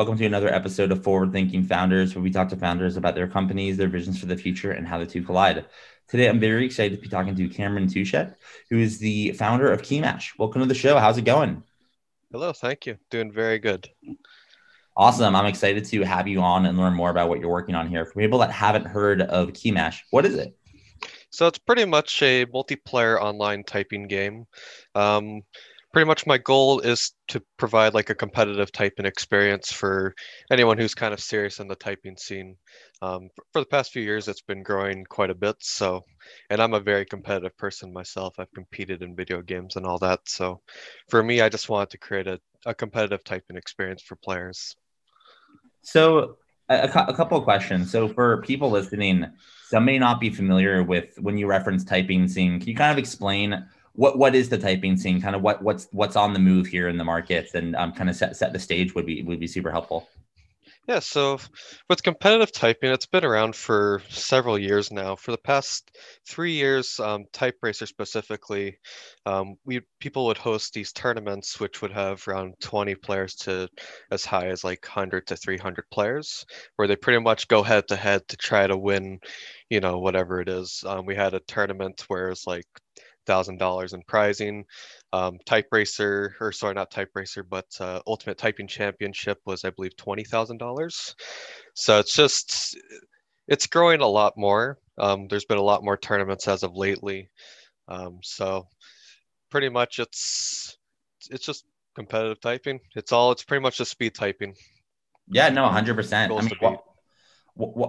Welcome to another episode of Forward Thinking Founders, where we talk to founders about their companies, their visions for the future, and how the two collide. Today, I'm very excited to be talking to Cameron Touchette, who is the founder of Keymash. Welcome to the show. How's it going? Hello, thank you. Doing very good. Awesome. I'm excited to have you on and learn more about what you're working on here. For people that haven't heard of Keymash, what is it? So it's pretty much a multiplayer online typing game. Um, pretty much my goal is to provide like a competitive typing experience for anyone who's kind of serious in the typing scene. Um, for the past few years, it's been growing quite a bit. So, and I'm a very competitive person myself. I've competed in video games and all that. So, for me, I just wanted to create a, a competitive typing experience for players. So, a, a couple of questions. So, for people listening, some may not be familiar with when you reference typing scene. Can you kind of explain? What what is the typing scene? Kind of what what's what's on the move here in the markets, and um, kind of set set the stage would be would be super helpful. Yeah, so with competitive typing, it's been around for several years now. For the past three years, um, TypeRacer specifically, um, we people would host these tournaments, which would have around 20 players to as high as like 100 to 300 players, where they pretty much go head to head to try to win, you know, whatever it is. Um, we had a tournament where it's like thousand dollars in prizing. Um, TypeRacer, or sorry, not TypeRacer, but uh, Ultimate Typing Championship was, I believe, twenty thousand dollars. So it's just it's growing a lot more. Um, there's been a lot more tournaments as of lately. Um, so pretty much it's it's just competitive typing. It's all it's pretty much just speed typing. Yeah, no, hundred percent. I mean,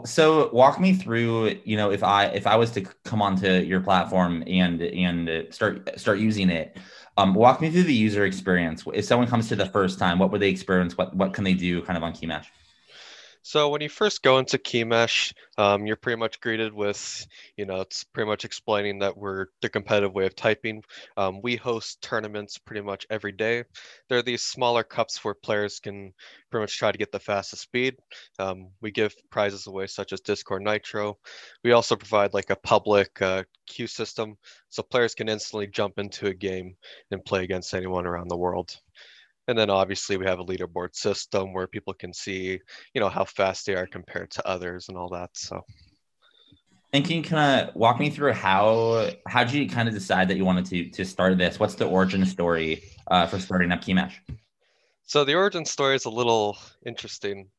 so walk me through you know if i if i was to come onto your platform and and start start using it um walk me through the user experience. If someone comes to the first time what would they experience? What what can they do kind of on Keymash so when you first go into Keymash, um, you're pretty much greeted with, you know, it's pretty much explaining that we're the competitive way of typing. Um, we host tournaments pretty much every day. There are these smaller cups where players can pretty much try to get the fastest speed. Um, we give prizes away such as Discord Nitro. We also provide like a public uh, queue system so players can instantly jump into a game and play against anyone around the world. And then obviously we have a leaderboard system where people can see, you know, how fast they are compared to others and all that. So. And can you kind of walk me through how how did you kind of decide that you wanted to to start this? What's the origin story uh, for starting up Keymash? So the origin story is a little interesting.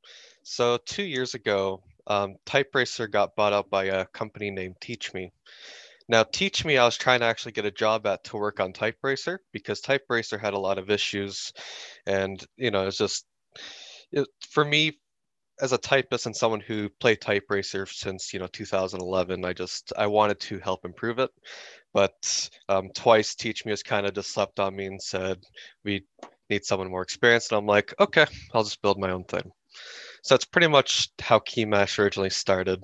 So two years ago, um, TypeRacer got bought out by a company named TeachMe. Now, Teach Me, I was trying to actually get a job at to work on TypeRacer because TypeRacer had a lot of issues. And, you know, it's just, it, for me, as a typist and someone who played TypeRacer since, you know, 2011, I just, I wanted to help improve it. But um, twice Teach Me has kind of just slept on me and said, we need someone more experienced. And I'm like, okay, I'll just build my own thing. So that's pretty much how Keymash originally started.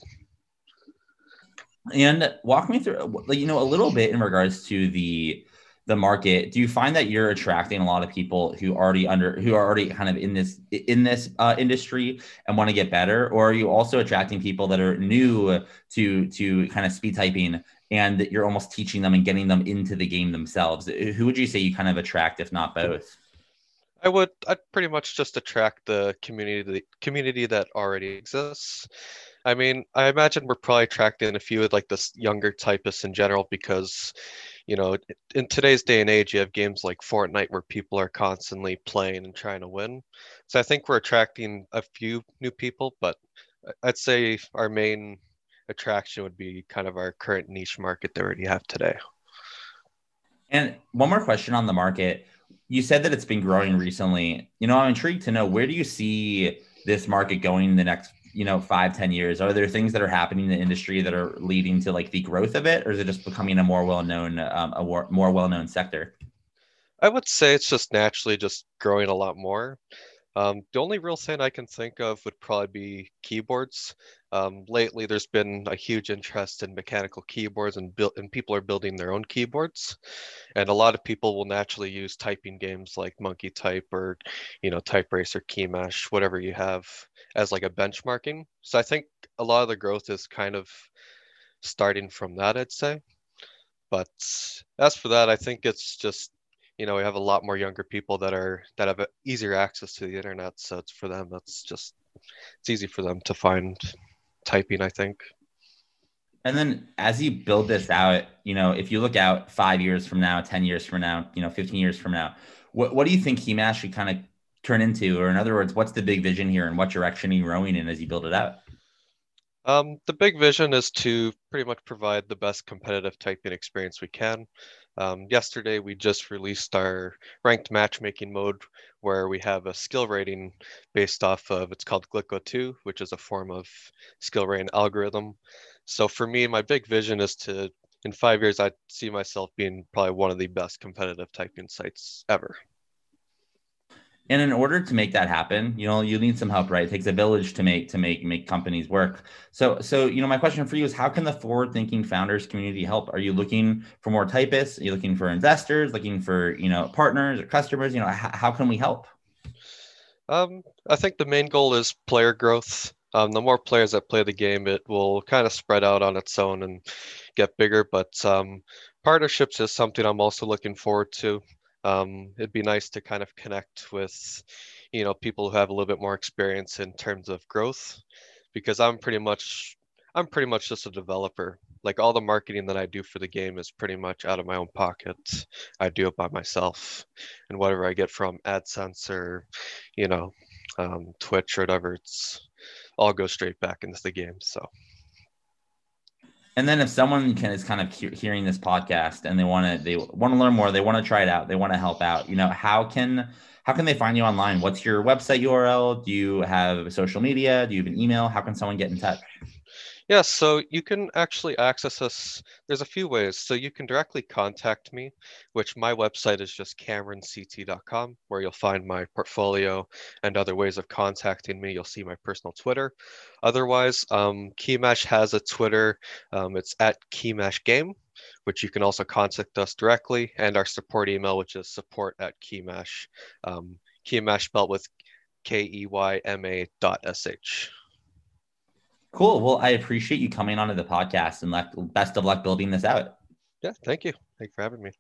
And walk me through, you know, a little bit in regards to the the market. Do you find that you're attracting a lot of people who already under who are already kind of in this in this uh, industry and want to get better, or are you also attracting people that are new to to kind of speed typing and you're almost teaching them and getting them into the game themselves? Who would you say you kind of attract, if not both? I would. I'd pretty much just attract the community, the community that already exists. I mean, I imagine we're probably attracting a few of like the younger typists in general because, you know, in today's day and age, you have games like Fortnite where people are constantly playing and trying to win. So I think we're attracting a few new people, but uh, I'd say our main attraction would be kind of our current niche market that we already have today. And one more question on the market. You said that it's been growing recently. You know, I'm intrigued to know where do you see this market going in the next, you know, five, ten years? Are there things that are happening in the industry that are leading to like the growth of it, or is it just becoming a more well-known, um, a more well-known sector? I would say it's just naturally just growing a lot more. Um, the only real thing I can think of would probably be keyboards. Um, lately, there's been a huge interest in mechanical keyboards, and and people are building their own keyboards. And a lot of people will naturally use typing games like Monkeytype or, you know, TypeRacer, Keymash, whatever you have, as like a benchmarking. So I think a lot of the growth is kind of starting from that, I'd say. But as for that, I think it's just you know we have a lot more younger people that are that have easier access to the internet so it's for them that's just it's easy for them to find typing i think. And then as you build this out you know if you look out five years from now 10 years from now you know 15 years from now what, what do you think Keymash should kind of turn into? Or in other words what's the big vision here and what direction are you rowing in as you build it out? Um, the big vision is to pretty much provide the best competitive typing experience we can um, yesterday, we just released our ranked matchmaking mode where we have a skill rating based off of, it's called Glicko 2, which is a form of skill rating algorithm. So for me, my big vision is to, in five years, I see myself being probably one of the best competitive typing sites ever. And in order to make that happen, you know, you need some help, right? It takes a village to make to make make companies work. So, so you know, my question for you is, how can the forward-thinking founders community help? Are you looking for more typists? Are you looking for investors? Looking for you know partners or customers? You know, how, how can we help? Um, I think the main goal is player growth. Um, the more players that play the game, it will kind of spread out on its own and get bigger. But um, partnerships is something I'm also looking forward to um, it'd be nice to kind of connect with you know people who have a little bit more experience in terms of growth because i'm pretty much i'm pretty much just a developer. Like all the marketing that i do for the game is pretty much out of my own pocket. I do it by myself and whatever i get from adsense or you know um, twitch or whatever it's all go straight back into the game so and then if someone can is kind of he- hearing this podcast and they want to they want to learn more, they want to try it out, they want to help out, you know, how can how can they find you online? What's your website URL? Do you have social media? Do you have an email? How can someone get in touch? Yeah, so you can actually access us. There's a few ways. So you can directly contact me, which my website is just cameronct.com, where you'll find my portfolio and other ways of contacting me. You'll see my personal Twitter. Otherwise, um, Keymash has a Twitter. Um, it's at Keymash Game, which you can also contact us directly, and our support email, which is support at Keymash. Um, Keymash spelled with K E Y M A dot S H. Cool. Well, I appreciate you coming onto the podcast and best of luck building this out. Yeah, thank you. Thank you for having me.